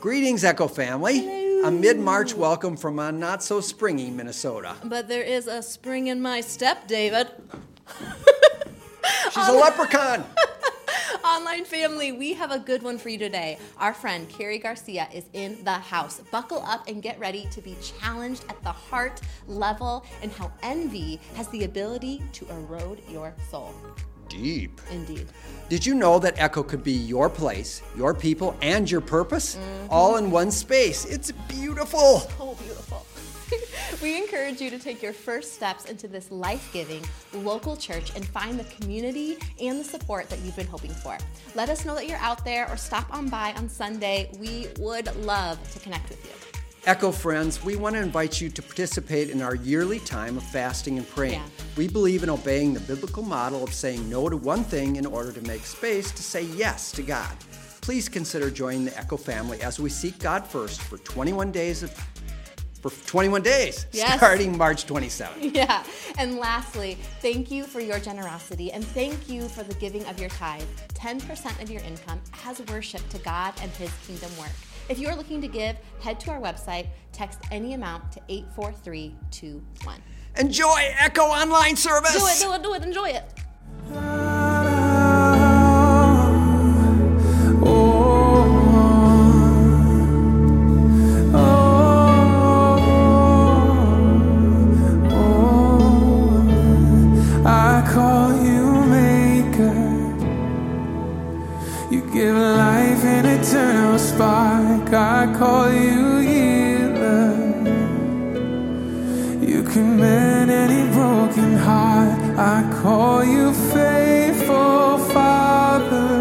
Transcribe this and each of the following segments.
Greetings, Echo family. A mid March welcome from a not so springy Minnesota. But there is a spring in my step, David. She's a leprechaun. Online family, we have a good one for you today. Our friend Carrie Garcia is in the house. Buckle up and get ready to be challenged at the heart level and how envy has the ability to erode your soul. Deep. Indeed. Did you know that Echo could be your place, your people, and your purpose? Mm-hmm. All in one space. It's beautiful. So beautiful. we encourage you to take your first steps into this life giving local church and find the community and the support that you've been hoping for. Let us know that you're out there or stop on by on Sunday. We would love to connect with you. Echo friends, we want to invite you to participate in our yearly time of fasting and praying. Yeah. We believe in obeying the biblical model of saying no to one thing in order to make space to say yes to God. Please consider joining the Echo family as we seek God first for 21 days of for 21 days Yes. starting March 27th. Yeah. And lastly, thank you for your generosity and thank you for the giving of your tithe. 10% of your income as worship to God and His kingdom work. If you are looking to give, head to our website, text any amount to 84321. Enjoy Echo online service. Do it, do it, do it, enjoy it. I call you maker. You give life an eternal spark. I call you healer. You can mend any broken heart. I call you faithful Father.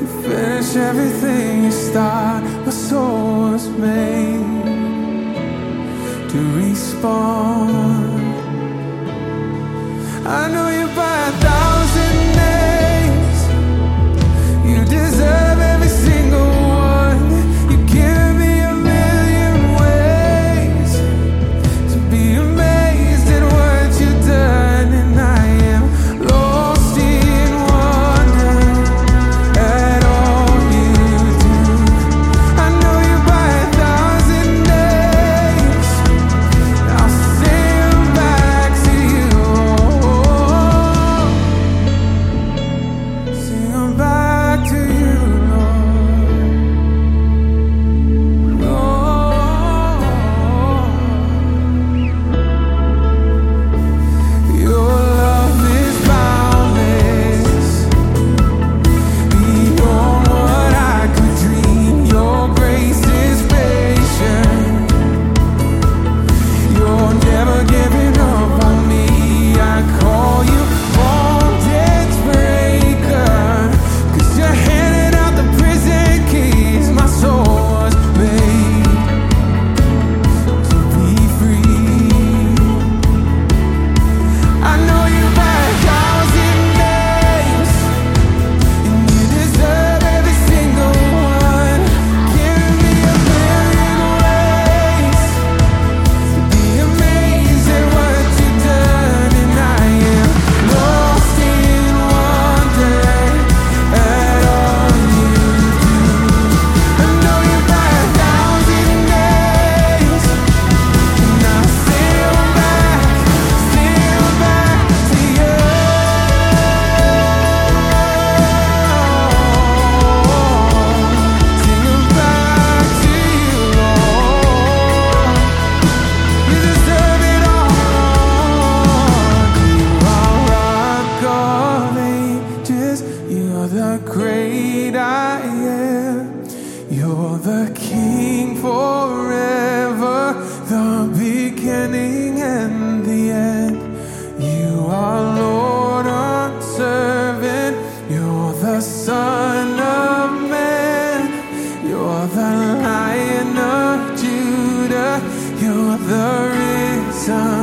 You finish everything you start. My soul was made to respond. I know you the great I am. You're the King forever, the beginning and the end. You are Lord, our servant. You're the Son of Man. You're the Lion of Judah. You're the risen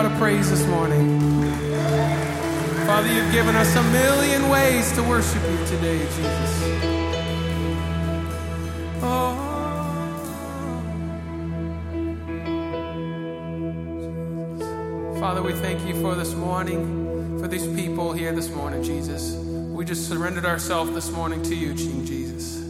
of praise this morning. Father, you've given us a million ways to worship you today, Jesus. Oh. Father, we thank you for this morning, for these people here this morning, Jesus. We just surrendered ourselves this morning to you, King Jesus.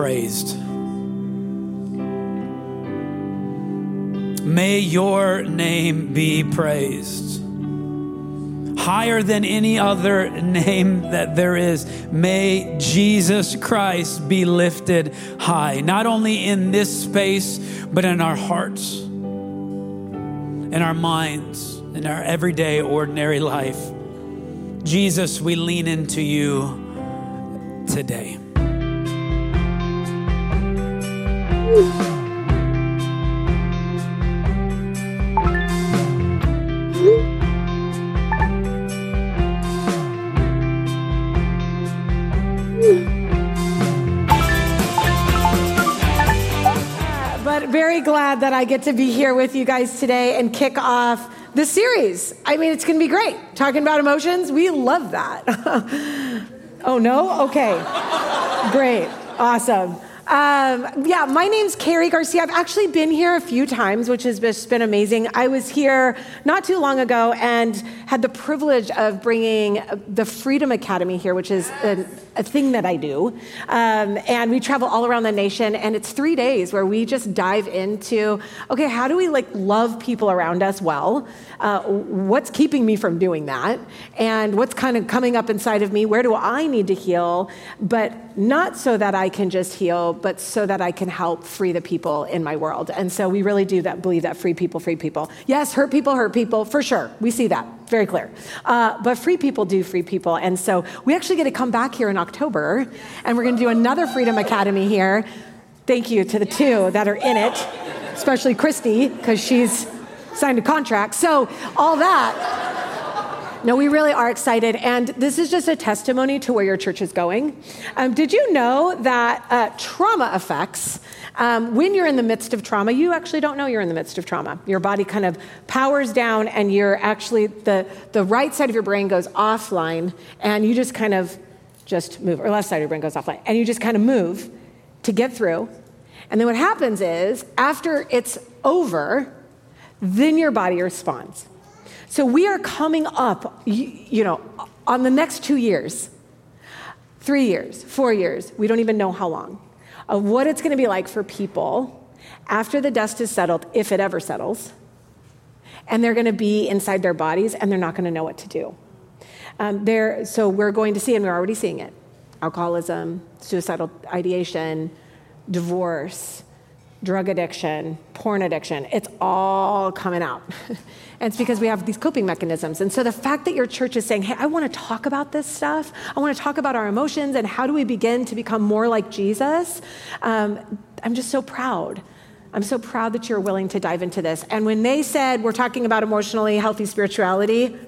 Praised. May your name be praised. Higher than any other name that there is, may Jesus Christ be lifted high, not only in this space, but in our hearts, in our minds, in our everyday, ordinary life. Jesus, we lean into you today. Uh, very glad that I get to be here with you guys today and kick off the series. I mean, it's going to be great. Talking about emotions, we love that. oh, no? Okay. great. Awesome. Um, yeah, my name's Carrie Garcia. I've actually been here a few times, which has just been amazing. I was here not too long ago and had the privilege of bringing the Freedom Academy here, which is an, a thing that I do. Um, and we travel all around the nation, and it's three days where we just dive into okay, how do we like love people around us well? Uh, what's keeping me from doing that? And what's kind of coming up inside of me? Where do I need to heal? But not so that I can just heal, but so that I can help free the people in my world. And so we really do that, believe that free people, free people. Yes, hurt people, hurt people, for sure. We see that very clear. Uh, but free people do free people. And so we actually get to come back here in October, and we're going to do another Freedom Academy here. Thank you to the two that are in it, especially Christy, because she's signed a contract. So, all that. No, we really are excited. And this is just a testimony to where your church is going. Um, did you know that uh, trauma effects, um, when you're in the midst of trauma, you actually don't know you're in the midst of trauma. Your body kind of powers down, and you're actually, the, the right side of your brain goes offline, and you just kind of just move, or left side of your brain goes offline, and you just kind of move to get through. And then what happens is, after it's over, then your body responds. So we are coming up, you, know, on the next two years, three years, four years, we don't even know how long, of what it's going to be like for people after the dust is settled, if it ever settles, and they're going to be inside their bodies and they're not going to know what to do. Um, there, so we're going to see, and we're already seeing it alcoholism, suicidal ideation, divorce, drug addiction, porn addiction. It's all coming out. and it's because we have these coping mechanisms. And so the fact that your church is saying, hey, I want to talk about this stuff, I want to talk about our emotions and how do we begin to become more like Jesus, um, I'm just so proud. I'm so proud that you're willing to dive into this. And when they said we're talking about emotionally healthy spirituality,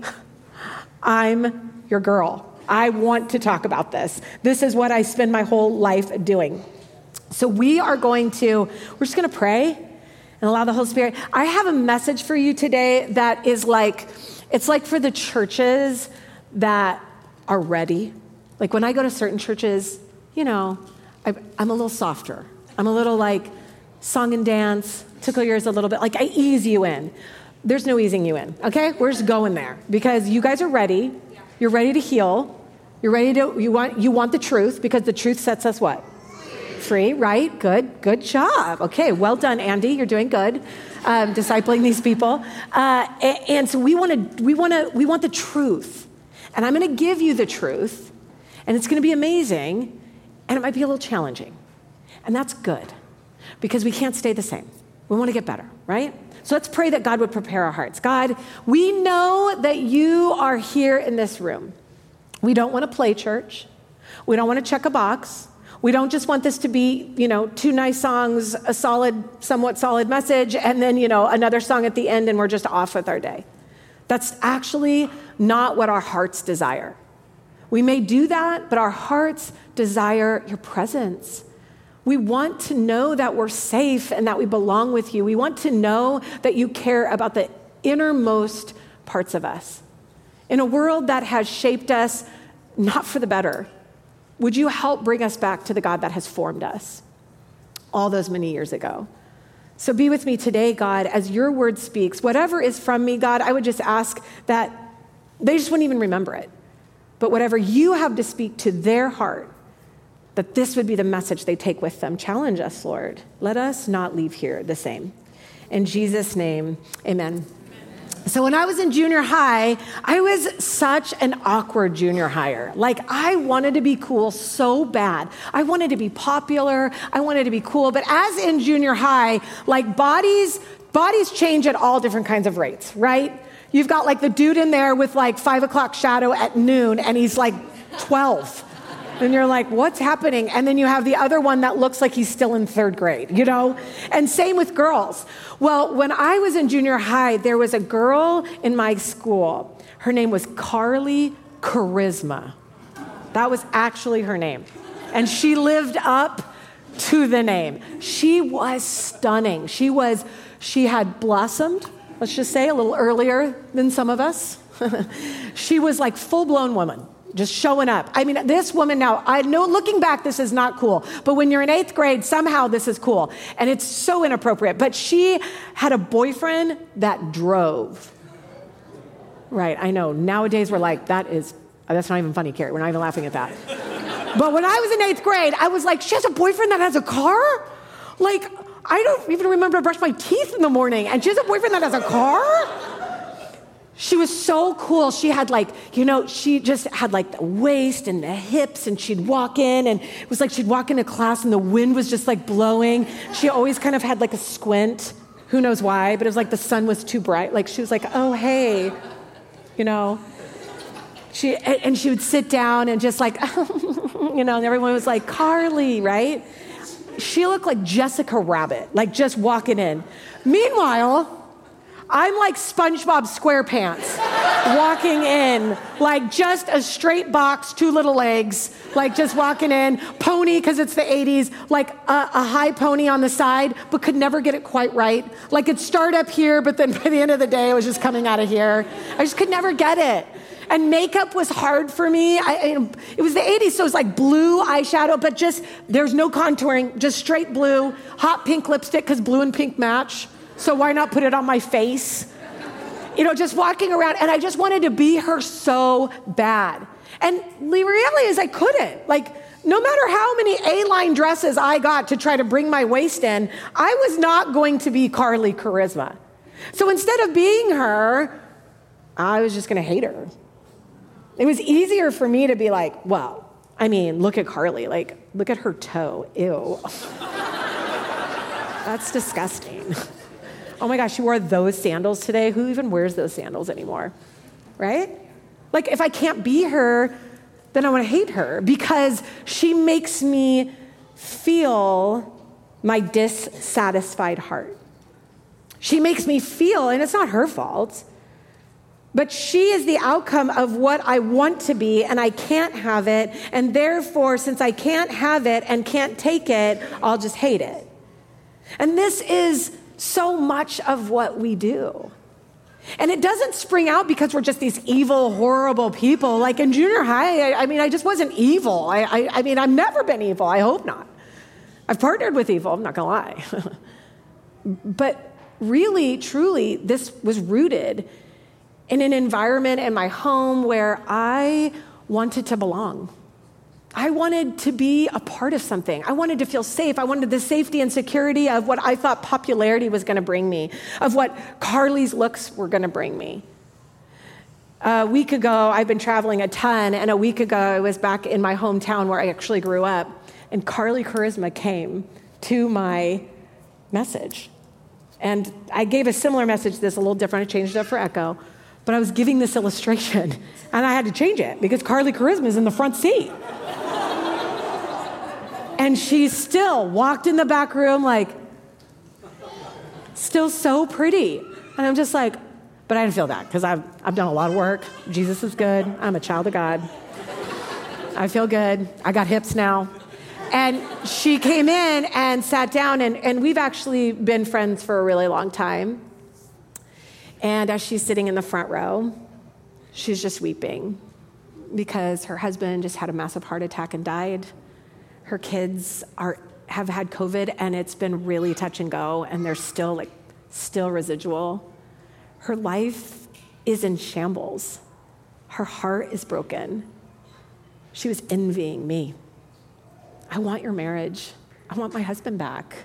I'm your girl. I want to talk about this. This is what I spend my whole life doing. So we are going to, we're just going to pray and allow the Holy Spirit. I have a message for you today that is like, it's like for the churches that are ready. Like when I go to certain churches, you know, I, I'm a little softer. I'm a little like song and dance, tickle yours a little bit. Like I ease you in. There's no easing you in, okay? We're just going there because you guys are ready. You're ready to heal. You're ready to, you want, you want the truth because the truth sets us what? Free, right? Good, good job. Okay, well done, Andy. You're doing good, um, discipling these people. Uh, and, and so we want to, we want to, we want the truth, and I'm going to give you the truth, and it's going to be amazing. And it might be a little challenging. And that's good because we can't stay the same. We want to get better, right? So let's pray that God would prepare our hearts. God, we know that you are here in this room. We don't want to play church. We don't want to check a box. We don't just want this to be, you know, two nice songs, a solid, somewhat solid message, and then, you know, another song at the end and we're just off with our day. That's actually not what our hearts desire. We may do that, but our hearts desire your presence. We want to know that we're safe and that we belong with you. We want to know that you care about the innermost parts of us. In a world that has shaped us not for the better, would you help bring us back to the God that has formed us all those many years ago? So be with me today, God, as your word speaks. Whatever is from me, God, I would just ask that they just wouldn't even remember it. But whatever you have to speak to their heart, that this would be the message they take with them. Challenge us, Lord. Let us not leave here the same. In Jesus' name, amen. So when I was in junior high, I was such an awkward junior higher. Like I wanted to be cool so bad. I wanted to be popular. I wanted to be cool. But as in junior high, like bodies, bodies change at all different kinds of rates, right? You've got like the dude in there with like five o'clock shadow at noon, and he's like 12. And you're like, what's happening? And then you have the other one that looks like he's still in third grade, you know? And same with girls. Well, when I was in junior high, there was a girl in my school. Her name was Carly Charisma. That was actually her name. And she lived up to the name. She was stunning. She was, she had blossomed, let's just say, a little earlier than some of us. she was like full blown woman just showing up. I mean, this woman now, I know looking back, this is not cool, but when you're in eighth grade, somehow this is cool. And it's so inappropriate. But she had a boyfriend that drove. Right, I know. Nowadays, we're like, that is, that's not even funny, Carrie. We're not even laughing at that. but when I was in eighth grade, I was like, she has a boyfriend that has a car? Like, I don't even remember to brush my teeth in the morning, and she has a boyfriend that has a car? She was so cool. She had like, you know, she just had like the waist and the hips, and she'd walk in, and it was like she'd walk into class and the wind was just like blowing. She always kind of had like a squint. Who knows why, but it was like the sun was too bright. Like she was like, oh, hey, you know. She, and she would sit down and just like, you know, and everyone was like, Carly, right? She looked like Jessica Rabbit, like just walking in. Meanwhile, I'm like SpongeBob SquarePants walking in, like just a straight box, two little legs, like just walking in, pony because it's the 80s, like a, a, high pony on the side, but could never get it quite right. Like it'd start up here, but then by the end of the day, it was just coming out of here. I just could never get it. And makeup was hard for me. I, it was the 80s, so it was like blue eyeshadow, but just there's no contouring, just straight blue, hot pink lipstick because blue and pink match. So why not put it on my face? You know, just walking around, and I just wanted to be her so bad. And the reality is, I couldn't. Like, no matter how many A line dresses I got to try to bring my waist in, I was not going to be Carly Charisma. So instead of being her, I was just going to hate her. It was easier for me to be like, well, I mean, look at Carly. Like, look at her toe. Ew. That's disgusting. oh my gosh, she wore those sandals today. Who even wears those sandals anymore? Right? Like, if I can't be her, then I want to hate her because she makes me feel my dissatisfied heart. She makes me feel, and it's not her fault, but she is the outcome of what I want to be, and I can't have it. And therefore, since I can't have it and can't take it, I'll just hate it. And this is so much of what we do. And it doesn't spring out because we're just these evil, horrible people. Like in junior high, I, I mean, I just wasn't evil. I, I, I, mean, I've never been evil. I hope not. I've partnered with evil, I'm not gonna lie. but really, truly, this was rooted in an environment in my home where I wanted to belong. I wanted to be a part of something. I wanted to feel safe. I wanted the safety and security of what I thought popularity was going to bring me, of what Carly's looks were going to bring me. A week ago, I've been traveling a ton, and a week ago, I was back in my hometown where I actually grew up. and Carly Charisma came to my message. And I gave a similar message, this a little different. I changed it up for Echo. But I was giving this illustration, and I had to change it because Carly Charisma is in the front seat. And she still walked in the back room, like, still so pretty. And I'm just like, but I didn't feel that because I've, I've done a lot of work. Jesus is good. I'm a child of God. I feel good. I got hips now. And she came in and sat down, and, and we've actually been friends for a really long time. And as she's sitting in the front row, she's just weeping because her husband just had a massive heart attack and died. Her kids are, have had COVID, and it's been really touch and go, and they're still like still residual. Her life is in shambles. Her heart is broken. She was envying me. I want your marriage. I want my husband back.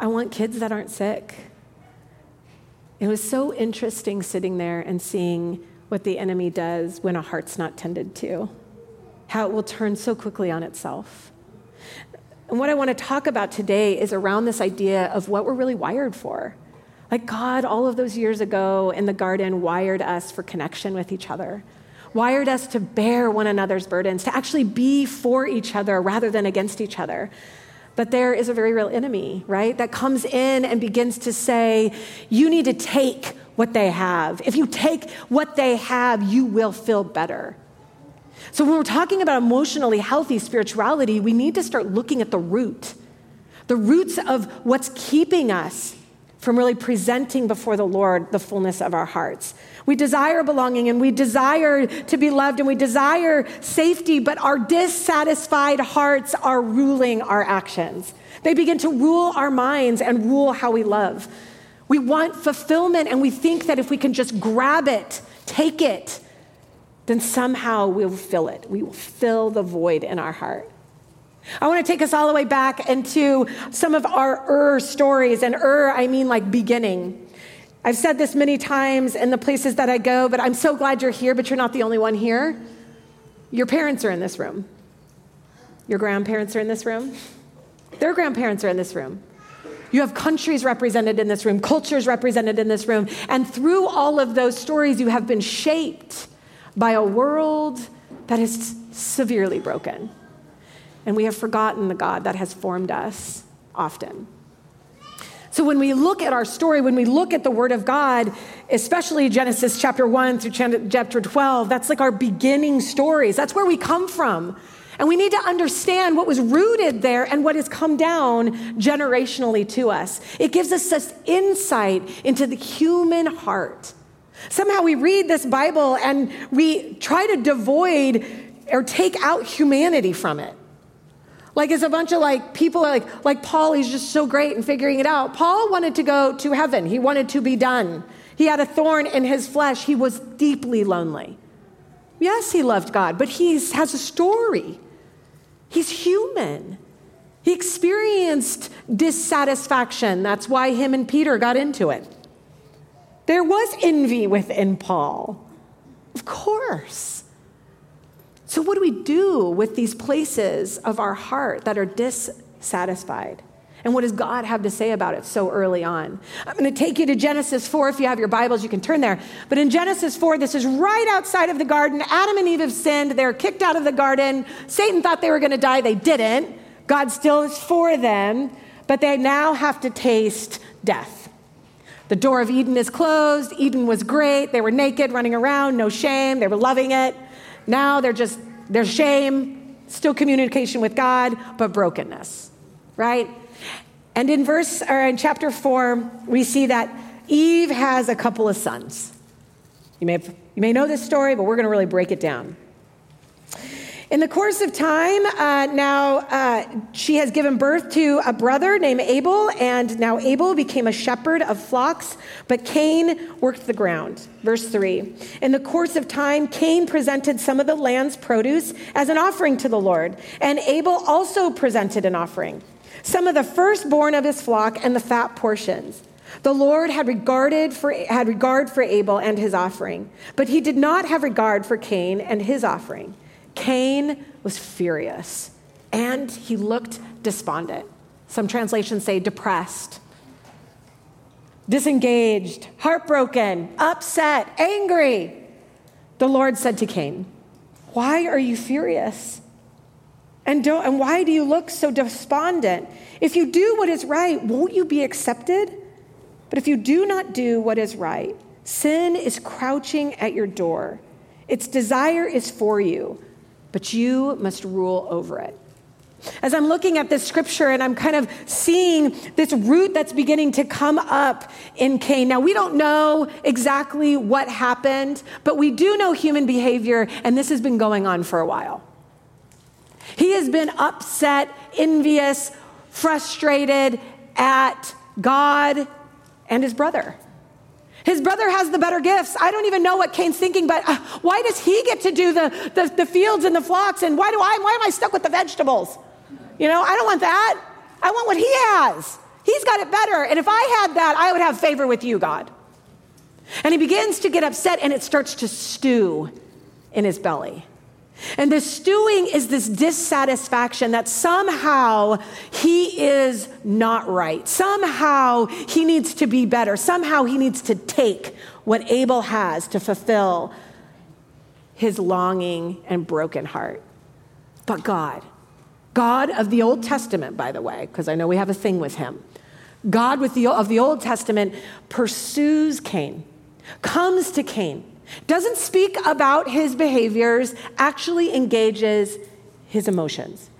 I want kids that aren't sick. It was so interesting sitting there and seeing what the enemy does when a heart's not tended to, how it will turn so quickly on itself. And what I want to talk about today is around this idea of what we're really wired for. Like God, all of those years ago in the garden, wired us for connection with each other wired us to bear one another's burdens, to actually be for each other rather than against each other. But there is a very real enemy, right, that comes in and begins to say, you need to take what they have. If you take what they have, you will feel better. So when we're talking about emotionally healthy spirituality, we need to start looking at the root, the roots of what's keeping us from really presenting before the Lord the fullness of our hearts. We desire belonging and we desire to be loved and we desire safety, but our dissatisfied hearts are ruling our actions. They begin to rule our minds and rule how we love. We want fulfillment and we think that if we can just grab it, take it, then somehow we'll fill it. We will fill the void in our heart. I want to take us all the way back into some of our Ur stories. And Ur, I mean like beginning. I've said this many times in the places that I go, but I'm so glad you're here, but you're not the only one here. Your parents are in this room. Your grandparents are in this room. Their grandparents are in this room. You have countries represented in this room, cultures represented in this room. And through all of those stories, you have been shaped by a world that is severely broken. And we have forgotten the God that has formed us often. So when we look at our story, when we look at the Word of God, especially Genesis chapter 1 through chapter 12, that's like our beginning stories. That's where we come from. And we need to understand what was rooted there and what has come down generationally to us. It gives us this insight into the human heart. Somehow we read this Bible and we try to devoid or take out humanity from it. Like it's a bunch of like people like like Paul, he's just so great in figuring it out. Paul wanted to go to heaven. He wanted to be done. He had a thorn in his flesh. He was deeply lonely. Yes, he loved God, but he has a story. He's human. He experienced dissatisfaction. That's why him and Peter got into it. There was envy within Paul. Of course. So, what do we do with these places of our heart that are dissatisfied? And what does God have to say about it so early on? I'm going to take you to Genesis 4. If you have your Bibles, you can turn there. But in Genesis 4, this is right outside of the garden. Adam and Eve have sinned. They're kicked out of the garden. Satan thought they were going to die. They didn't. God still is for them, but they now have to taste death. The door of Eden is closed. Eden was great. They were naked, running around, no shame. They were loving it. Now they're just, there's shame, still communication with God, but brokenness, right? And in verse, or in chapter four, we see that Eve has a couple of sons. You may, have, you may know this story, but we're going to really break it down. In the course of time, uh, now uh, she has given birth to a brother named Abel, and now Abel became a shepherd of flocks, but Cain worked the ground. Verse 3 In the course of time, Cain presented some of the land's produce as an offering to the Lord, and Abel also presented an offering, some of the firstborn of his flock and the fat portions. The Lord had regarded for had regard for Abel and his offering, but he did not have regard for Cain and his offering. Cain was furious and he looked despondent. Some translations say depressed, disengaged, heartbroken, upset, angry. The Lord said to Cain, Why are you furious? And, don't, and why do you look so despondent? If you do what is right, won't you be accepted? But if you do not do what is right, sin is crouching at your door. Its desire is for you, but you must rule over it. As I'm looking at this scripture and I'm kind of seeing this root that's beginning to come up in Cain. Now, we don't know exactly what happened, but we do know human behavior, and this has been going on for a while. He has been upset, envious, frustrated at God and his brother. His brother has the better gifts. I don't even know what Cain's thinking, but uh, why does he get to do the, the, the fields and the flocks? And why, do I, why am I stuck with the vegetables? You know, I don't want that. I want what he has. He's got it better. And if I had that, I would have favor with you, God. And he begins to get upset and it starts to stew in his belly. And the stewing is this dissatisfaction that somehow he is not right. Somehow he needs to be better. Somehow he needs to take what Abel has to fulfill his longing and broken heart. But God, God of the Old Testament, by the way, because I know we have a thing with him, God with the, of the Old Testament pursues Cain, comes to Cain doesn't speak about his behaviors, actually engages his emotions.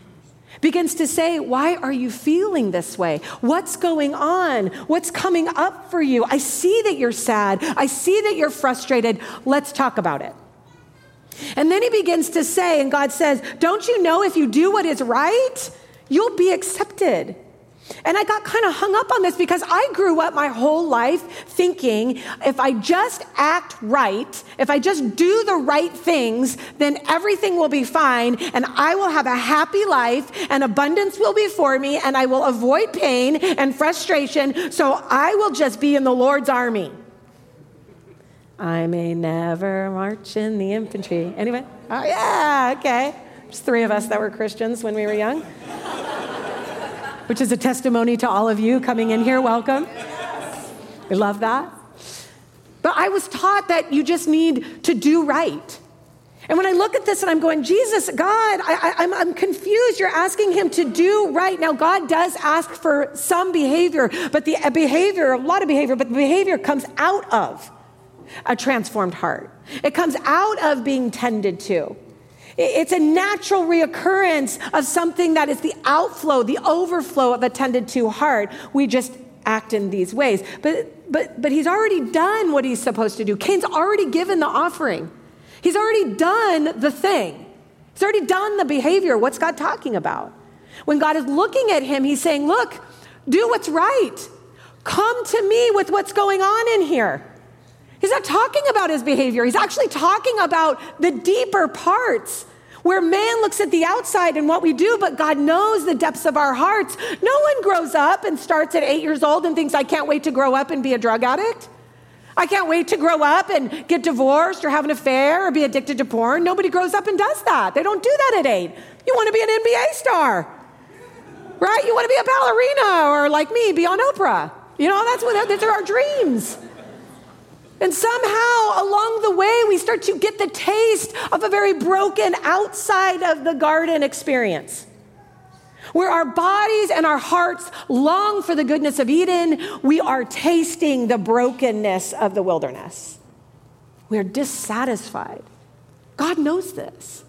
Begins to say, Why are you feeling this way? What's going on? What's coming up for you? I see that you're sad. I see that you're frustrated. Let's talk about it. And then he begins to say, and God says, Don't you know if you do what is right, you'll be accepted? And I got kind of hung up on this because I grew up my whole life thinking if I just act right, if I just do the right things, then everything will be fine and I will have a happy life and abundance will be for me and I will avoid pain and frustration. So I will just be in the Lord's army. I may never march in the infantry. Anyway? Oh, yeah, okay. There's three of us that were Christians when we were young which is a testimony to all of you coming in here. Welcome. We love that. But I was taught that you just need to do right. And when I look at this and I'm going, Jesus, God, I, am confused. You're asking him to do right. Now, God does ask for some behavior, but the behavior, a lot of behavior, but the behavior comes out of a transformed heart. It comes out of being tended to. It's a natural reoccurrence of something that is the outflow, the overflow of a tended to heart. We just act in these ways. But, but, but he's already done what he's supposed to do. Cain's already given the offering, he's already done the thing, he's already done the behavior. What's God talking about? When God is looking at him, he's saying, Look, do what's right. Come to me with what's going on in here. He's not talking about his behavior. He's actually talking about the deeper parts where man looks at the outside and what we do, but God knows the depths of our hearts. No one grows up and starts at eight years old and thinks, I can't wait to grow up and be a drug addict. I can't wait to grow up and get divorced or have an affair or be addicted to porn. Nobody grows up and does that. They don't do that at eight. You want to be an NBA star, right? You want to be a ballerina or like me, be on Oprah. You know, that's what, those are our dreams. And somehow along the way, we start to get the taste of a very broken outside of the garden experience. Where our bodies and our hearts long for the goodness of Eden, we are tasting the brokenness of the wilderness. We're dissatisfied. God knows this.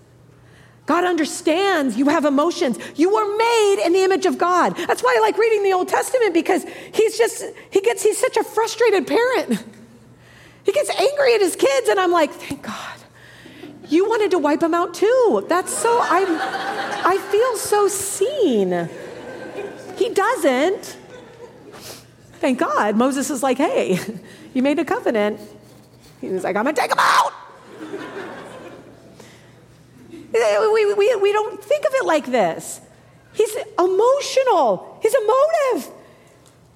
God understands you have emotions. You were made in the image of God. That's why I like reading the Old Testament because he's just, he gets, he's such a frustrated parent. He gets angry at his kids, and I'm like, thank God. You wanted to wipe them out too. That's so, I'm, I feel so seen. He doesn't. Thank God. Moses is like, hey, you made a covenant. He was like, I'm going to take them out. we, we, we don't think of it like this. He's emotional, he's emotive.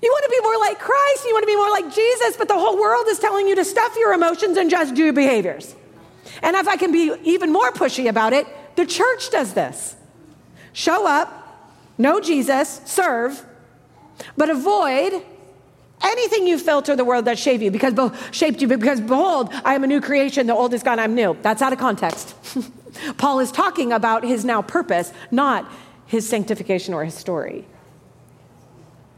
You want to be more like Christ, you want to be more like Jesus, but the whole world is telling you to stuff your emotions and just do behaviors. And if I can be even more pushy about it, the church does this. show up, know Jesus, serve, but avoid anything you filter the world that shaped you because shaped you because behold i am a new creation the old is gone i'm new that's out of context paul is talking about his now purpose not his sanctification or his story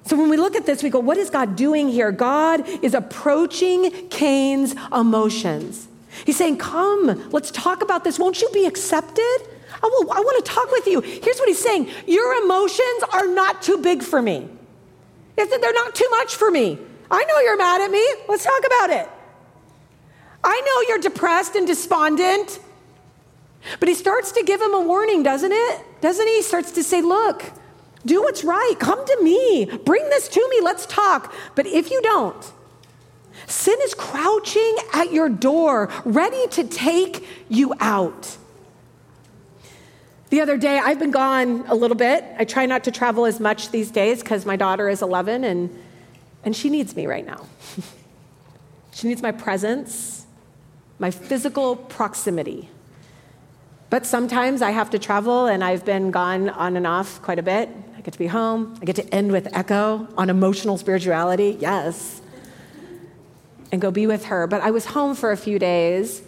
so when we look at this we go what is god doing here god is approaching cain's emotions he's saying come let's talk about this won't you be accepted I, will, I want to talk with you here's what he's saying your emotions are not too big for me they're not too much for me. I know you're mad at me. Let's talk about it. I know you're depressed and despondent. But he starts to give him a warning, doesn't it? Doesn't he? He starts to say, Look, do what's right. Come to me. Bring this to me. Let's talk. But if you don't, sin is crouching at your door, ready to take you out. The other day, I've been gone a little bit. I try not to travel as much these days because my daughter is 11 and, and she needs me right now. she needs my presence, my physical proximity. But sometimes I have to travel, and I've been gone on and off quite a bit. I get to be home. I get to end with Echo on emotional spirituality, yes, and go be with her. But I was home for a few days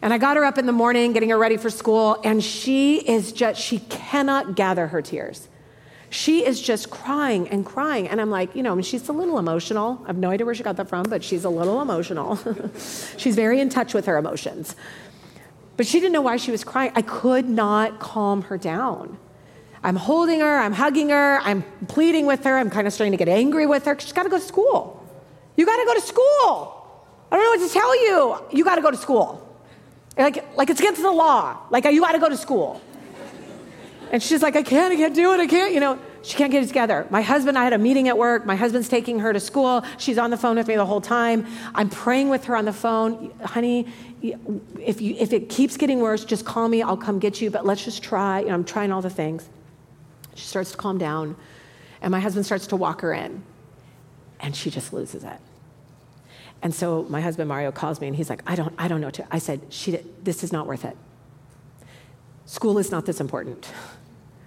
and I got her up in the morning, getting her ready for school, and she is just, she cannot gather her tears. She is just crying and crying. And I'm like, you know, she's a little emotional. I have no idea where she got that from, but she's a little emotional. she's very in touch with her emotions. But she didn't know why she was crying. I could not calm her down. I'm holding her, I'm hugging her, I'm pleading with her, I'm kind of starting to get angry with her. She's got to go to school. You got to go to school. I don't know what to tell you. You got to go to school. Like, like it's against the law. Like, you got to go to school. And she's like, I can't, I can't do it, I can't, you know. She can't get it together. My husband, I had a meeting at work. My husband's taking her to school. She's on the phone with me the whole time. I'm praying with her on the phone. Honey, if, you, if it keeps getting worse, just call me. I'll come get you, but let's just try. You know, I'm trying all the things. She starts to calm down, and my husband starts to walk her in, and she just loses it. And so my husband Mario calls me and he's like, I don't, I don't know. To. I said, she, this is not worth it. School is not this important.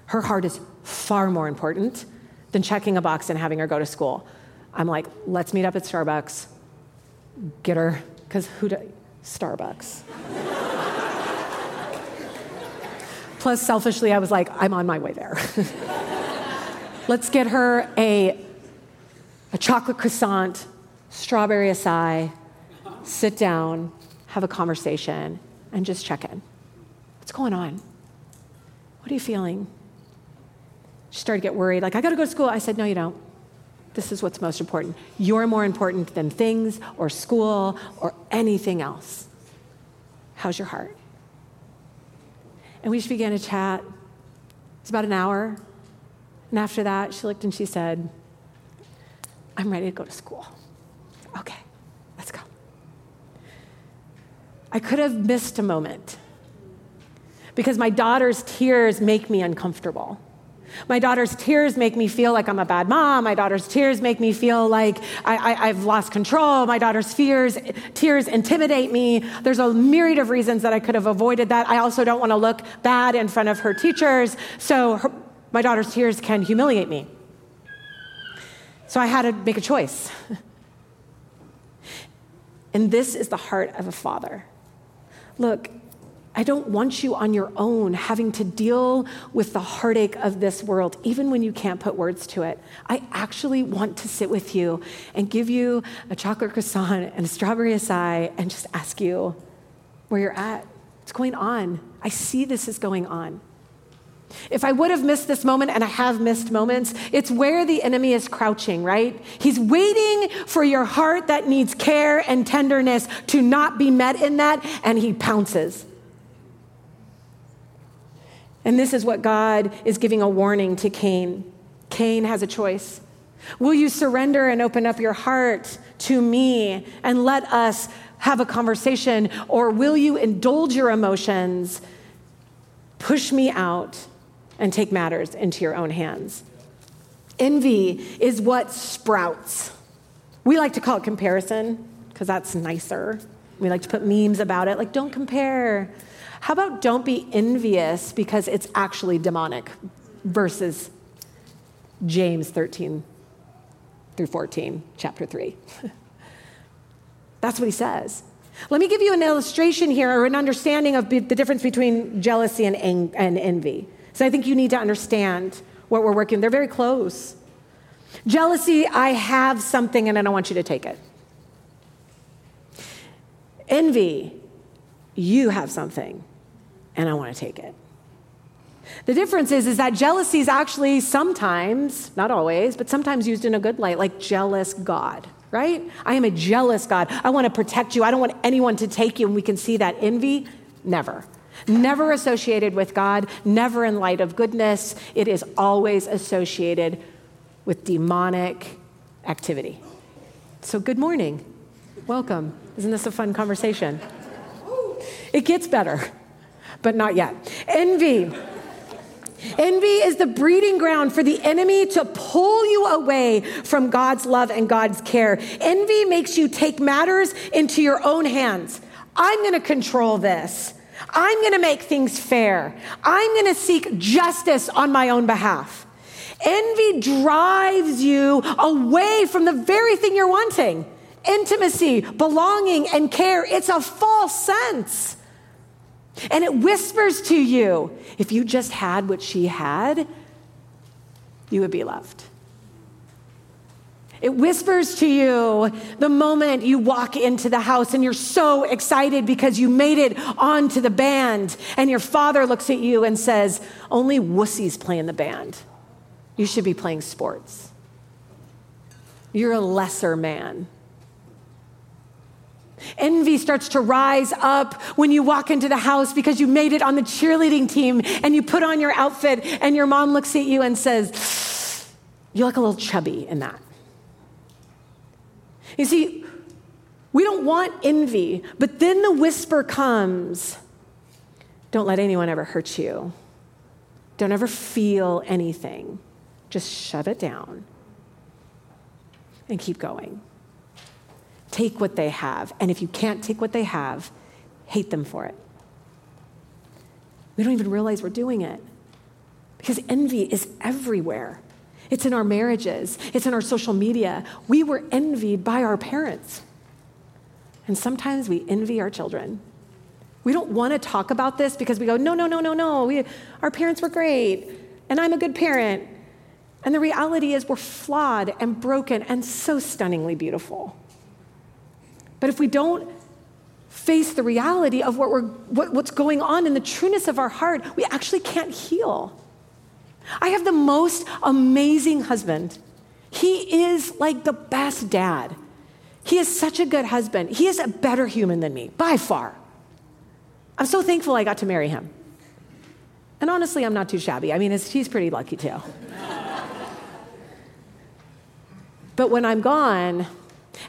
Her heart is far more important than checking a box and having her go to school. I'm like, let's meet up at Starbucks. Get her, because who do, Starbucks. Plus, selfishly, I was like, I'm on my way there. let's get her a, a chocolate croissant strawberry acai, sit down, have a conversation, and just check in. What's going on? What are you feeling? She started to get worried, like, I gotta go to school. I said, No, you don't. This is what's most important. You're more important than things or school or anything else. How's your heart? And we just began to chat. It's about an hour. And after that, she looked and she said, I'm ready to go to school. Okay, let's go. I could have missed a moment because my daughter's tears make me uncomfortable. My daughter's tears make me feel like I'm a bad mom. My daughter's tears make me feel like I, have lost control. My daughter's fears, tears intimidate me. There's a myriad of reasons that I could have avoided that. I also don't want to look bad in front of her teachers. So her, my daughter's tears can humiliate me. So I had to make a choice. And this is the heart of a father. Look, I don't want you on your own having to deal with the heartache of this world, even when you can't put words to it. I actually want to sit with you and give you a chocolate croissant and a strawberry acai and just ask you where you're at. What's going on? I see this is going on. If I would have missed this moment, and I have missed moments, it's where the enemy is crouching, right? He's waiting for your heart that needs care and tenderness to not be met in that, and he pounces. And this is what God is giving a warning to Cain. Cain has a choice. Will you surrender and open up your heart to me and let us have a conversation, or will you indulge your emotions, push me out? and take matters into your own hands. Envy is what sprouts. We like to call it comparison because that's nicer. We like to put memes about it, like, don't compare. How about don't be envious because it's actually demonic versus James 13 through 14, chapter 3. That's what he says. Let me give you an illustration here or an understanding of the difference between jealousy and, en- and envy. So I think you need to understand what we're working. They're very close. Jealousy, I have something and I don't want you to take it. Envy, you have something and I want to take it. The difference is, is that jealousy is actually sometimes, not always, but sometimes used in a good light, like jealous God, right? I am a jealous God. I want to protect you. I don't want anyone to take you. And we can see that envy, never. Never associated with God, never in light of goodness. It is always associated with demonic activity. So, good morning. Welcome. Isn't this a fun conversation? It gets better, but not yet. Envy. Envy is the breeding ground for the enemy to pull you away from God's love and God's care. Envy makes you take matters into your own hands. I'm going to control this. I'm going to make things fair. I'm going to seek justice on my own behalf. Envy drives you away from the very thing you're wanting intimacy, belonging, and care. It's a false sense. And it whispers to you if you just had what she had, you would be loved. It whispers to you the moment you walk into the house and you're so excited because you made it onto the band, and your father looks at you and says, Only wussies play in the band. You should be playing sports. You're a lesser man. Envy starts to rise up when you walk into the house because you made it on the cheerleading team and you put on your outfit, and your mom looks at you and says, You look a little chubby in that. You see, we don't want envy, but then the whisper comes don't let anyone ever hurt you. Don't ever feel anything. Just shut it down and keep going. Take what they have. And if you can't take what they have, hate them for it. We don't even realize we're doing it because envy is everywhere. It's in our marriages, it's in our social media. We were envied by our parents. And sometimes we envy our children. We don't want to talk about this because we go, no, no, no, no, no. We, our parents were great, and I'm a good parent. And the reality is, we're flawed and broken and so stunningly beautiful. But if we don't face the reality of what we're, what, what's going on in the trueness of our heart, we actually can't heal. I have the most amazing husband. He is like the best dad. He is such a good husband. He is a better human than me, by far. I'm so thankful I got to marry him. And honestly, I'm not too shabby. I mean, he's pretty lucky too. but when I'm gone,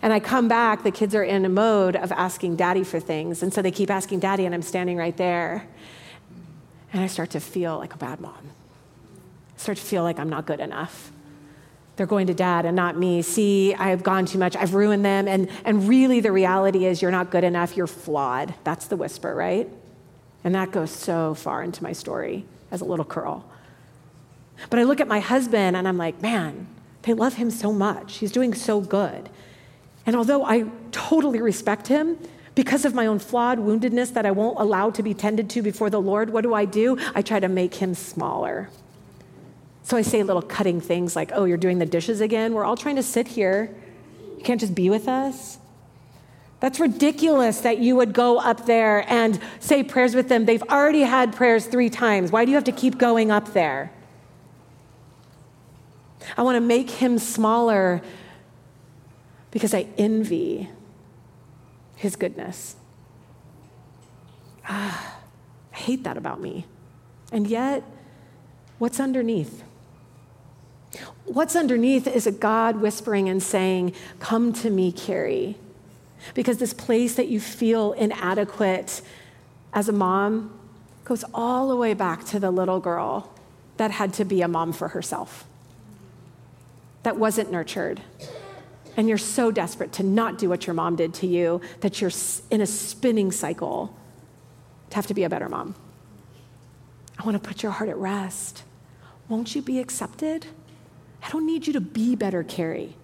and I come back, the kids are in a mode of asking daddy for things. And so they keep asking daddy, and I'm standing right there. And I start to feel like a bad mom. I start to feel like I'm not good enough. They're going to dad and not me. See, I've gone too much. I've ruined them. And, and really, the reality is, you're not good enough. You're flawed. That's the whisper, right? And that goes so far into my story as a little girl. But I look at my husband and I'm like, man, they love him so much. He's doing so good. And although I totally respect him, because of my own flawed woundedness that I won't allow to be tended to before the Lord, what do I do? I try to make him smaller. So I say little cutting things like, oh, you're doing the dishes again? We're all trying to sit here. You can't just be with us. That's ridiculous that you would go up there and say prayers with them. They've already had prayers three times. Why do you have to keep going up there? I want to make him smaller because I envy his goodness. Ah, I hate that about me. And yet, what's underneath? What's underneath is a God whispering and saying, Come to me, Carrie. Because this place that you feel inadequate as a mom goes all the way back to the little girl that had to be a mom for herself, that wasn't nurtured and you're so desperate to not do what your mom did to you that you're in a spinning cycle to have to be a better mom. I want to put your heart at rest. Won't you be accepted? I don't need you to be better, Carrie.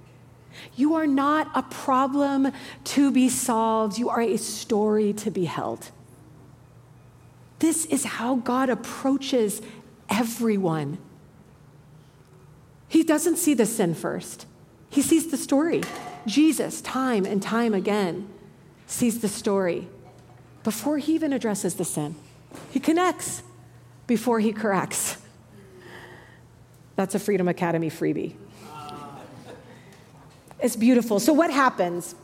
You are not a problem to be solved, you are a story to be held. This is how God approaches everyone. He doesn't see the sin first, He sees the story. Jesus, time and time again, sees the story before he even addresses the sin. He connects before he corrects. That's a Freedom Academy freebie. It's beautiful. So, what happens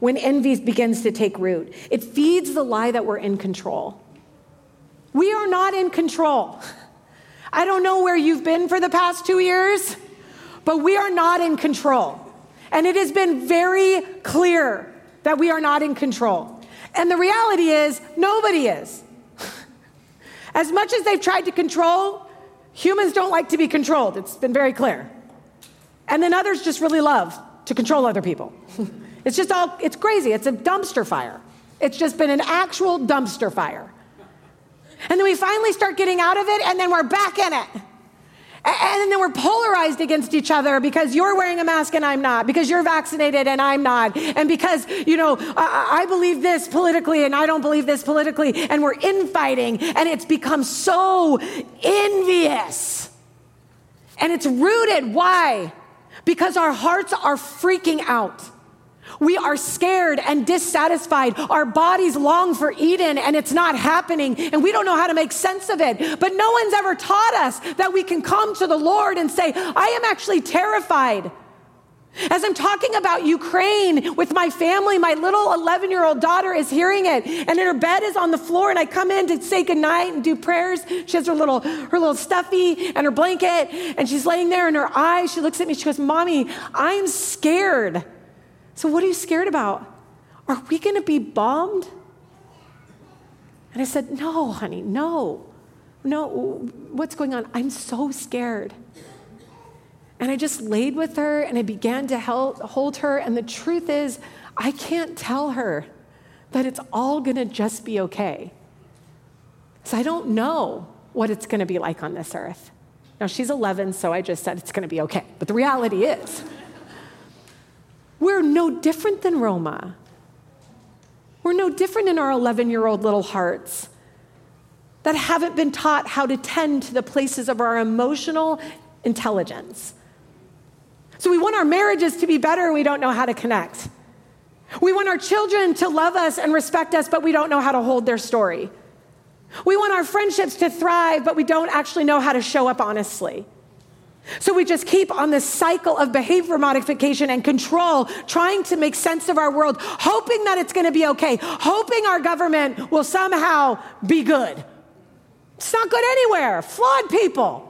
when envy begins to take root? It feeds the lie that we're in control. We are not in control. I don't know where you've been for the past two years, but we are not in control. And it has been very clear that we are not in control. And the reality is, nobody is. As much as they've tried to control, humans don't like to be controlled. It's been very clear. And then others just really love to control other people. it's just all, it's crazy. It's a dumpster fire. It's just been an actual dumpster fire. And then we finally start getting out of it, and then we're back in it. And then we're polarized against each other because you're wearing a mask and I'm not, because you're vaccinated and I'm not, and because, you know, I, I, believe this politically and I don't believe this politically, and we're infighting, and it's become so envious. And it's rooted, why? Because our hearts are freaking out. We are scared and dissatisfied. Our bodies long for Eden and it's not happening, and we don't know how to make sense of it. But no one's ever taught us that we can come to the Lord and say, I am actually terrified. As I'm talking about Ukraine with my family, my little 11 year old daughter is hearing it, and her bed is on the floor, and I come in to say goodnight and do prayers. She has her little, her little stuffy and her blanket, and she's laying there in her eyes. She looks at me, she goes, Mommy, I'm scared. So, what are you scared about? Are we going to be bombed? And I said, No, honey, no. No, what's going on? I'm so scared. And I just laid with her and I began to hold her. And the truth is, I can't tell her that it's all going to just be okay. So I don't know what it's going to be like on this earth. Now, she's 11, so I just said it's going to be okay. But the reality is, we're no different than Roma. We're no different in our 11 year old little hearts that haven't been taught how to tend to the places of our emotional intelligence. So we want our marriages to be better, and we don't know how to connect. We want our children to love us and respect us, but we don't know how to hold their story. We want our friendships to thrive, but we don't actually know how to show up honestly. So we just keep on this cycle of behavior modification and control, trying to make sense of our world, hoping that it's going to be okay, hoping our government will somehow be good. It's not good anywhere. Flawed people.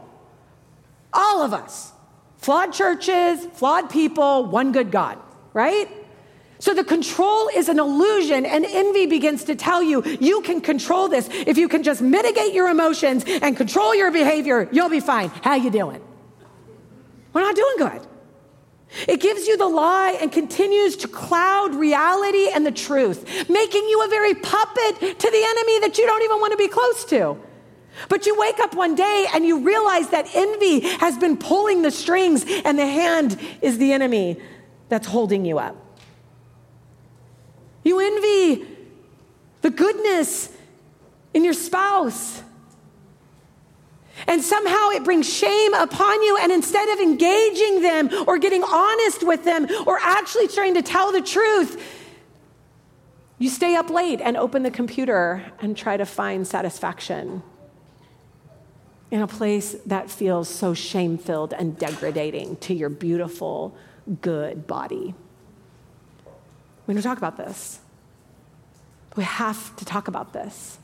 All of us. Flawed churches, flawed people, one good God, right? So the control is an illusion and envy begins to tell you you can control this. If you can just mitigate your emotions and control your behavior, you'll be fine. How you doing? We're not doing good. It gives you the lie and continues to cloud reality and the truth, making you a very puppet to the enemy that you don't even want to be close to. But you wake up one day and you realize that envy has been pulling the strings and the hand is the enemy that's holding you up. You envy the goodness in your spouse and somehow it brings shame upon you. And instead of engaging them or getting honest with them or actually trying to tell the truth, you stay up late and open the computer and try to find satisfaction in a place that feels so shame filled and degrading to your beautiful, good body. We need to talk about this. We have to talk about this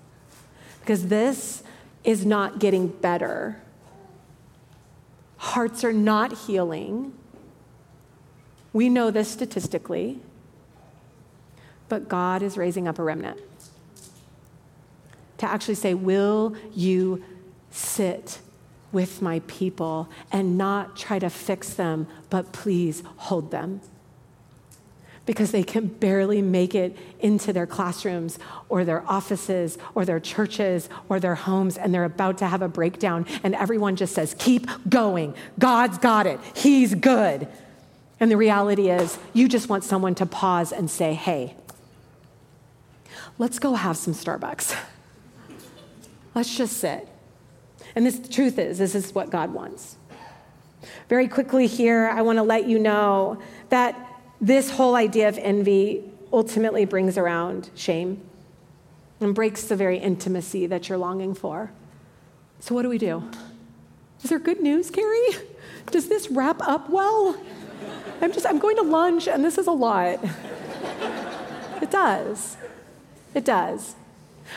because this is not getting better. Hearts are not healing. We know this statistically, but God is raising up a remnant to actually say, Will you sit with my people and not try to fix them, but please hold them? Because they can barely make it into their classrooms or their offices or their churches or their homes and they're about to have a breakdown and everyone just says, Keep going. God's got it. He's good. And the reality is, you just want someone to pause and say, Hey, let's go have some Starbucks. Let's just sit. And this, the truth is, this is what God wants. Very quickly here, I want to let you know that this whole idea of envy ultimately brings around shame and breaks the very intimacy that you're longing for. So, what do we do? Is there good news, Carrie? Does this wrap up well? I'm just, I'm going to lunch and this is a lot. It does. It does.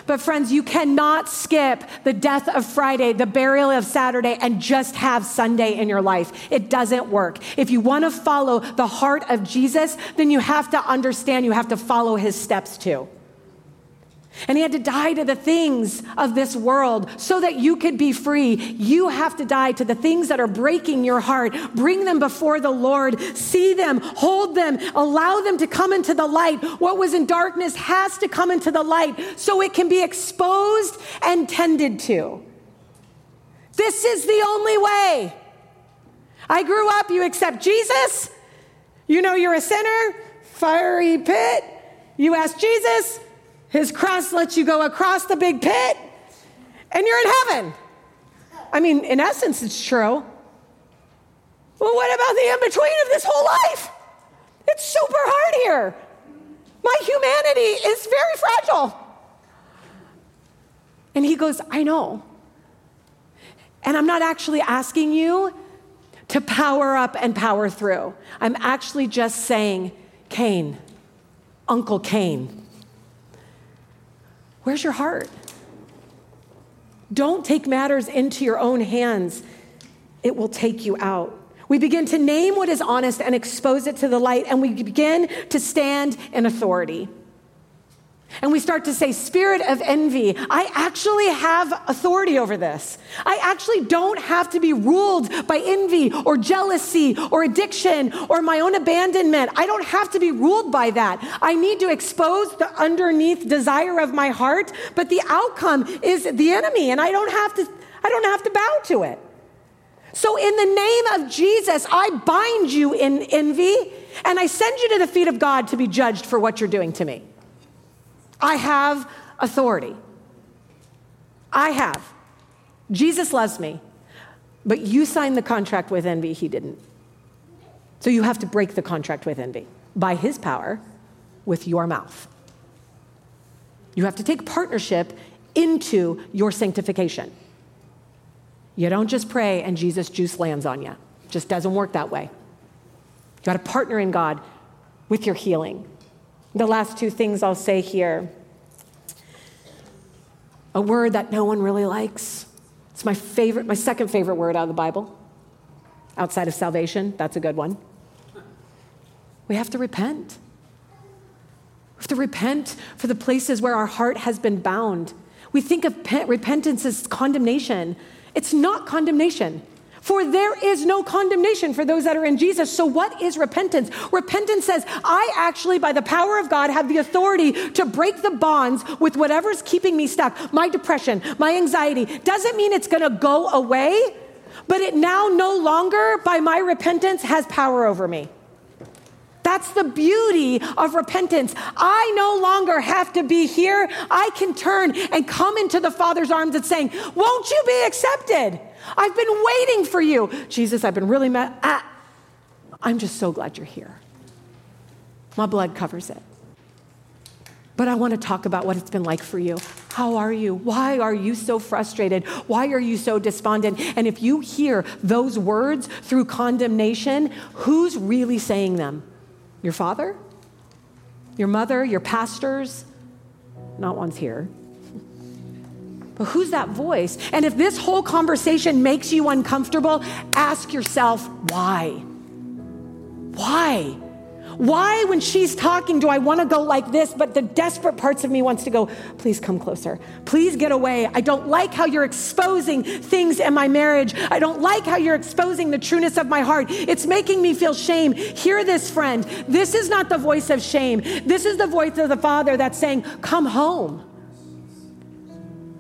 But, friends, you cannot skip the death of Friday, the burial of Saturday, and just have Sunday in your life. It doesn't work. If you want to follow the heart of Jesus, then you have to understand you have to follow his steps too. And he had to die to the things of this world so that you could be free. You have to die to the things that are breaking your heart. Bring them before the Lord. See them, hold them, allow them to come into the light. What was in darkness has to come into the light so it can be exposed and tended to. This is the only way. I grew up, you accept Jesus, you know you're a sinner, fiery pit. You ask Jesus, his cross lets you go across the big pit, and you're in heaven. I mean, in essence, it's true. Well, what about the in between of this whole life? It's super hard here. My humanity is very fragile. And he goes, I know. And I'm not actually asking you to power up and power through. I'm actually just saying, Cain, Uncle Cain, where's your heart? Don't take matters into your own hands, it will take you out. We begin to name what is honest and expose it to the light, and we begin to stand in authority. And we start to say, Spirit of envy, I actually have authority over this. I actually don't have to be ruled by envy or jealousy or addiction or my own abandonment. I don't have to be ruled by that. I need to expose the underneath desire of my heart, but the outcome is the enemy, and I don't have to, I don't have to bow to it. So, in the name of Jesus, I bind you in envy and I send you to the feet of God to be judged for what you're doing to me. I have authority. I have. Jesus loves me, but you signed the contract with envy, he didn't. So you have to break the contract with envy by his power with your mouth. You have to take partnership into your sanctification. You don't just pray and Jesus juice lands on you. It just doesn't work that way. You got to partner in God with your healing. The last two things I'll say here a word that no one really likes. It's my favorite, my second favorite word out of the Bible, outside of salvation. That's a good one. We have to repent. We have to repent for the places where our heart has been bound. We think of pe- repentance as condemnation. It's not condemnation. For there is no condemnation for those that are in Jesus. So, what is repentance? Repentance says, I actually, by the power of God, have the authority to break the bonds with whatever's keeping me stuck. My depression, my anxiety. Doesn't mean it's gonna go away, but it now no longer, by my repentance, has power over me. That's the beauty of repentance. I no longer have to be here. I can turn and come into the Father's arms and saying, Won't you be accepted? I've been waiting for you. Jesus, I've been really mad. Ah, I'm just so glad you're here. My blood covers it. But I want to talk about what it's been like for you. How are you? Why are you so frustrated? Why are you so despondent? And if you hear those words through condemnation, who's really saying them? Your father? Your mother? Your pastors? Not one's here. But who's that voice? And if this whole conversation makes you uncomfortable, ask yourself why? Why? Why, when she's talking, do I want to go like this, but the desperate parts of me wants to go, please come closer. Please get away. I don't like how you're exposing things in my marriage. I don't like how you're exposing the trueness of my heart. It's making me feel shame. Hear this, friend. This is not the voice of shame. This is the voice of the Father that's saying, come home.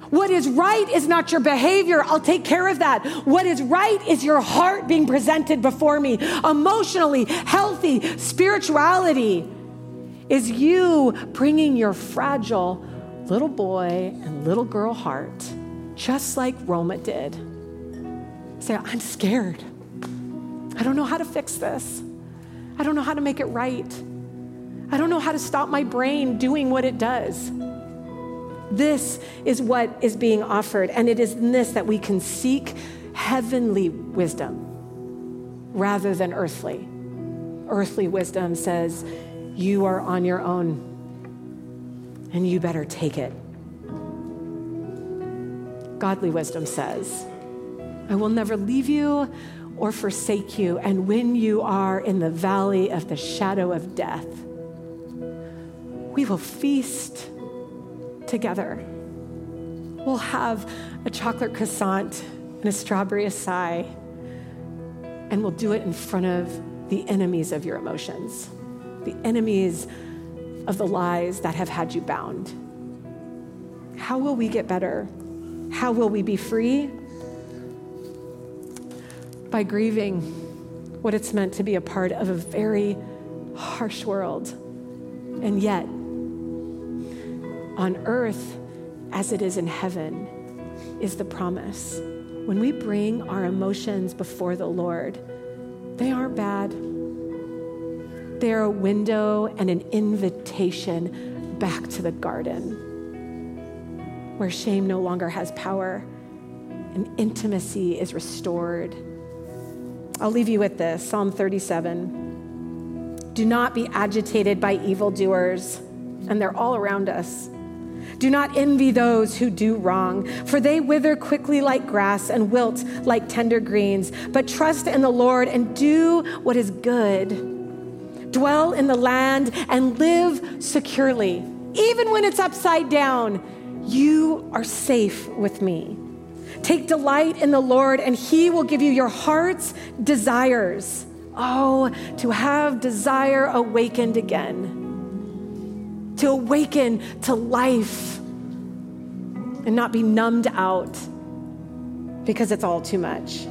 What is right is not your behavior. I'll take care of that. What is right is your heart being presented before me. Emotionally, healthy, spirituality is you bringing your fragile little boy and little girl heart, just like Roma did. Say, I'm scared. I don't know how to fix this. I don't know how to make it right. I don't know how to stop my brain doing what it does. This is what is being offered, and it is in this that we can seek heavenly wisdom rather than earthly. Earthly wisdom says, You are on your own, and you better take it. Godly wisdom says, I will never leave you or forsake you. And when you are in the valley of the shadow of death, we will feast together. We'll have a chocolate croissant and a strawberry acai, and we'll do it in front of the enemies of your emotions, the enemies of the lies that have had you bound. How will we get better? How will we be free? By grieving what it's meant to be a part of a very harsh world. And yet, on earth as it is in heaven is the promise. When we bring our emotions before the Lord, they aren't bad. They're a window and an invitation back to the garden where shame no longer has power and intimacy is restored. I'll leave you with this Psalm 37. Do not be agitated by evildoers, and they're all around us. Do not envy those who do wrong, for they wither quickly like grass and wilt like tender greens. But trust in the Lord and do what is good. Dwell in the land and live securely. Even when it's upside down, you are safe with me. Take delight in the Lord, and He will give you your heart's desires. Oh, to have desire awakened again to awaken to life and not be numbed out because it's all too much.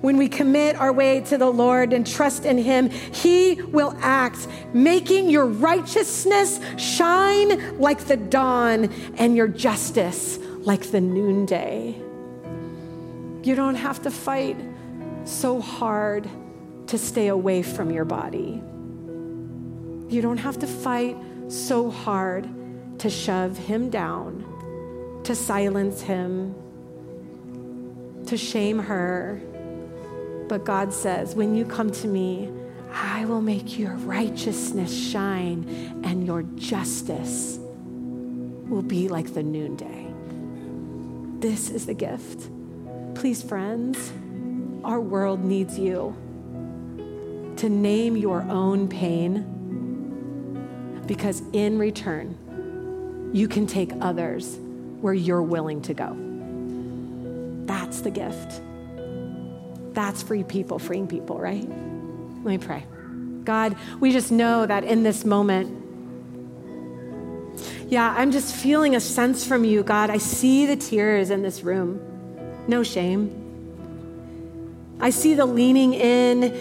When we commit our way to the Lord and trust in Him, He will act, making your righteousness shine like the dawn and your justice like the noonday. You don't have to fight so hard to stay away from your body. You don't have to fight so hard to shove him down, to silence him, to shame her. But God says, when you come to me, I will make your righteousness shine and your justice will be like the noonday. This is the gift. Please, friends, our world needs you to name your own pain because in return, you can take others where you're willing to go. That's the gift. That's free people, freeing people, right? Let me pray. God, we just know that in this moment, yeah, I'm just feeling a sense from you, God. I see the tears in this room. No shame. I see the leaning in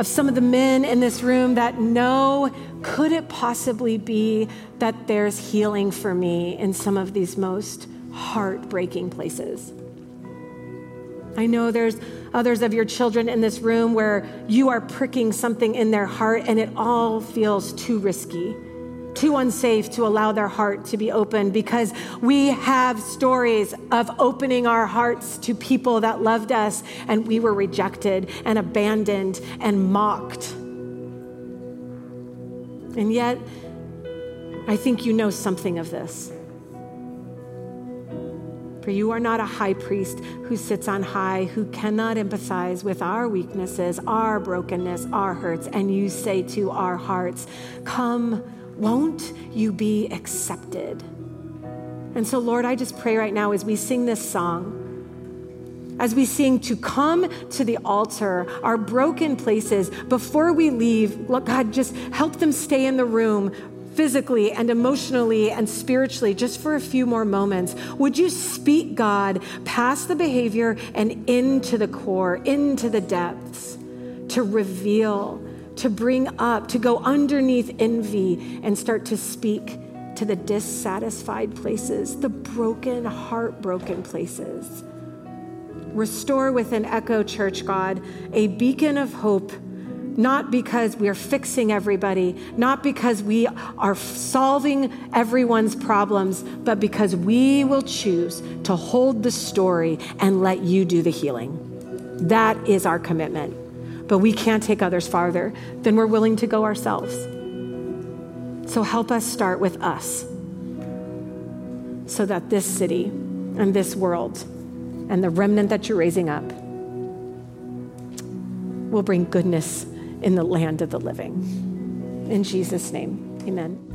of some of the men in this room that know could it possibly be that there's healing for me in some of these most heartbreaking places? I know there's others of your children in this room where you are pricking something in their heart and it all feels too risky too unsafe to allow their heart to be open because we have stories of opening our hearts to people that loved us and we were rejected and abandoned and mocked. And yet, I think you know something of this. For you are not a high priest who sits on high, who cannot empathize with our weaknesses, our brokenness, our hurts. And you say to our hearts, Come, won't you be accepted? And so, Lord, I just pray right now as we sing this song as we sing to come to the altar, our broken places, before we leave, look, God, just help them stay in the room physically and emotionally and spiritually just for a few more moments. Would you speak, God, past the behavior and into the core, into the depths, to reveal, to bring up, to go underneath envy and start to speak to the dissatisfied places, the broken, heartbroken places? Restore within Echo Church, God, a beacon of hope, not because we are fixing everybody, not because we are solving everyone's problems, but because we will choose to hold the story and let you do the healing. That is our commitment. But we can't take others farther than we're willing to go ourselves. So help us start with us so that this city and this world and the remnant that you're raising up will bring goodness in the land of the living. In Jesus' name, amen.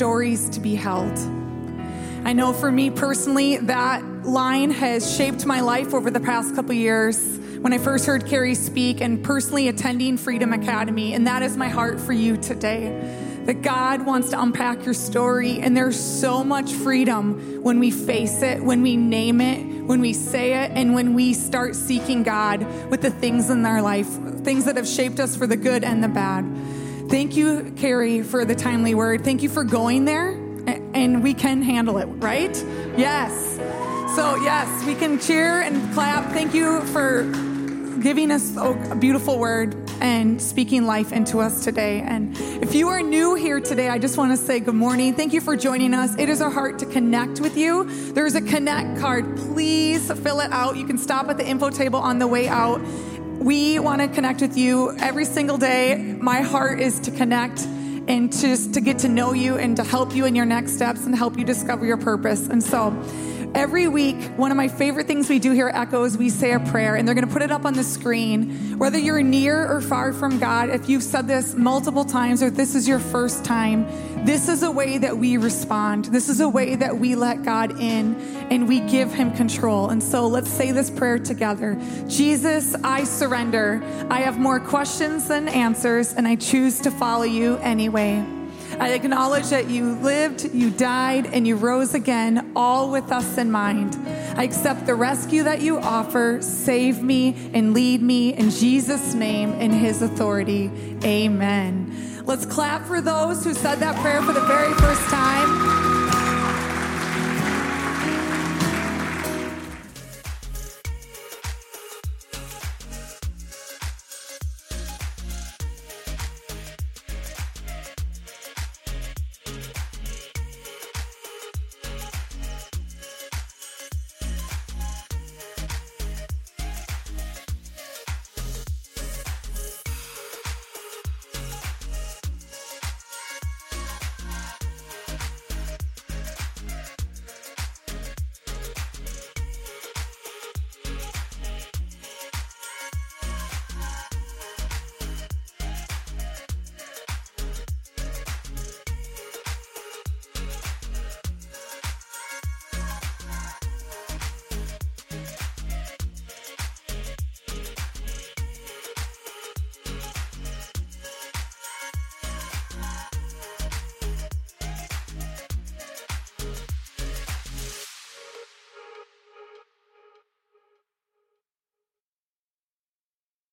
Stories to be held. I know for me personally, that line has shaped my life over the past couple years when I first heard Carrie speak and personally attending Freedom Academy. And that is my heart for you today. That God wants to unpack your story, and there's so much freedom when we face it, when we name it, when we say it, and when we start seeking God with the things in our life, things that have shaped us for the good and the bad. Thank you, Carrie, for the timely word. Thank you for going there, and we can handle it, right? Yes. So, yes, we can cheer and clap. Thank you for giving us a beautiful word and speaking life into us today. And if you are new here today, I just want to say good morning. Thank you for joining us. It is our heart to connect with you. There's a connect card. Please fill it out. You can stop at the info table on the way out. We want to connect with you every single day. My heart is to connect and just to get to know you and to help you in your next steps and help you discover your purpose. And so, Every week, one of my favorite things we do here at Echo is we say a prayer, and they're going to put it up on the screen. Whether you're near or far from God, if you've said this multiple times or this is your first time, this is a way that we respond. This is a way that we let God in and we give Him control. And so let's say this prayer together Jesus, I surrender. I have more questions than answers, and I choose to follow you anyway. I acknowledge that you lived, you died, and you rose again, all with us in mind. I accept the rescue that you offer. Save me and lead me in Jesus' name in his authority. Amen. Let's clap for those who said that prayer for the very first time.